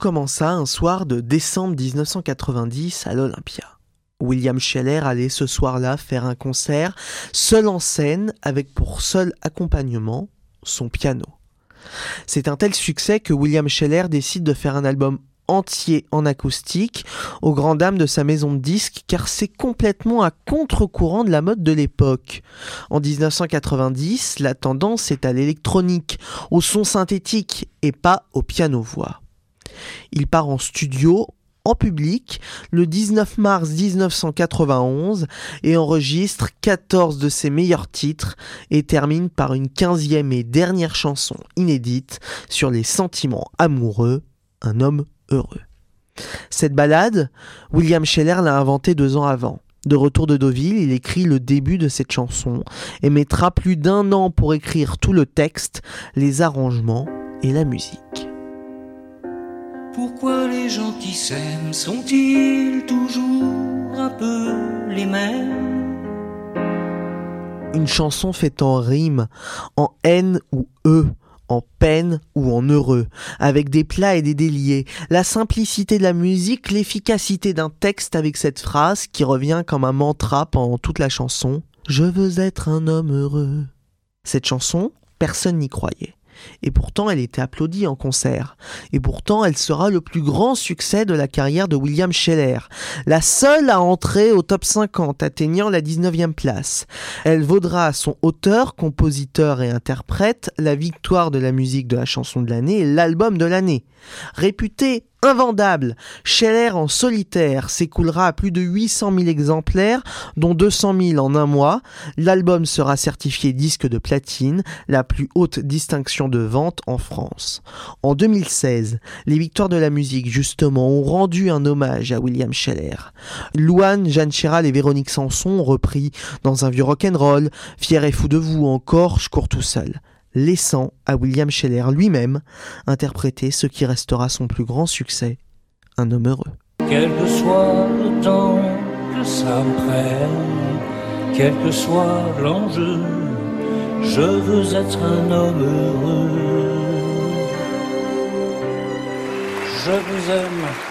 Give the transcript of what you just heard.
commença un soir de décembre 1990 à l'Olympia. William Scheller allait ce soir-là faire un concert seul en scène avec pour seul accompagnement son piano. C'est un tel succès que William Scheller décide de faire un album entier en acoustique, au grand dam de sa maison de disques, car c'est complètement à contre-courant de la mode de l'époque. En 1990, la tendance est à l'électronique, au son synthétique et pas au piano-voix. Il part en studio en public le 19 mars 1991 et enregistre 14 de ses meilleurs titres et termine par une quinzième et dernière chanson inédite sur les sentiments amoureux, un homme heureux. Cette ballade, William Scheller l'a inventée deux ans avant. De retour de Deauville, il écrit le début de cette chanson et mettra plus d'un an pour écrire tout le texte, les arrangements et la musique. Pourquoi les gens qui s'aiment sont-ils toujours un peu les mêmes? Une chanson faite en rime, en N ou E, en peine ou en heureux, avec des plats et des déliés, la simplicité de la musique, l'efficacité d'un texte avec cette phrase qui revient comme un mantra pendant toute la chanson. Je veux être un homme heureux. Cette chanson, personne n'y croyait. Et pourtant, elle était applaudie en concert. Et pourtant, elle sera le plus grand succès de la carrière de William Scheller. La seule à entrer au top 50, atteignant la 19e place. Elle vaudra à son auteur, compositeur et interprète la victoire de la musique de la chanson de l'année et l'album de l'année. Réputé invendable. Scheller en solitaire s'écoulera à plus de 800 000 exemplaires, dont 200 000 en un mois. L'album sera certifié disque de platine, la plus haute distinction de vente en France. En 2016, les Victoires de la musique, justement, ont rendu un hommage à William Scheller. Louane, Jeanne Chéral et Véronique Sanson ont repris dans un vieux rock'n'roll, Fier et fou de vous encore, Je cours tout seul laissant à William Scheller lui-même interpréter ce qui restera son plus grand succès, Un homme heureux. Quel que soit le temps que ça me prenne, quel que soit l'enjeu, je veux être un homme heureux. Je vous aime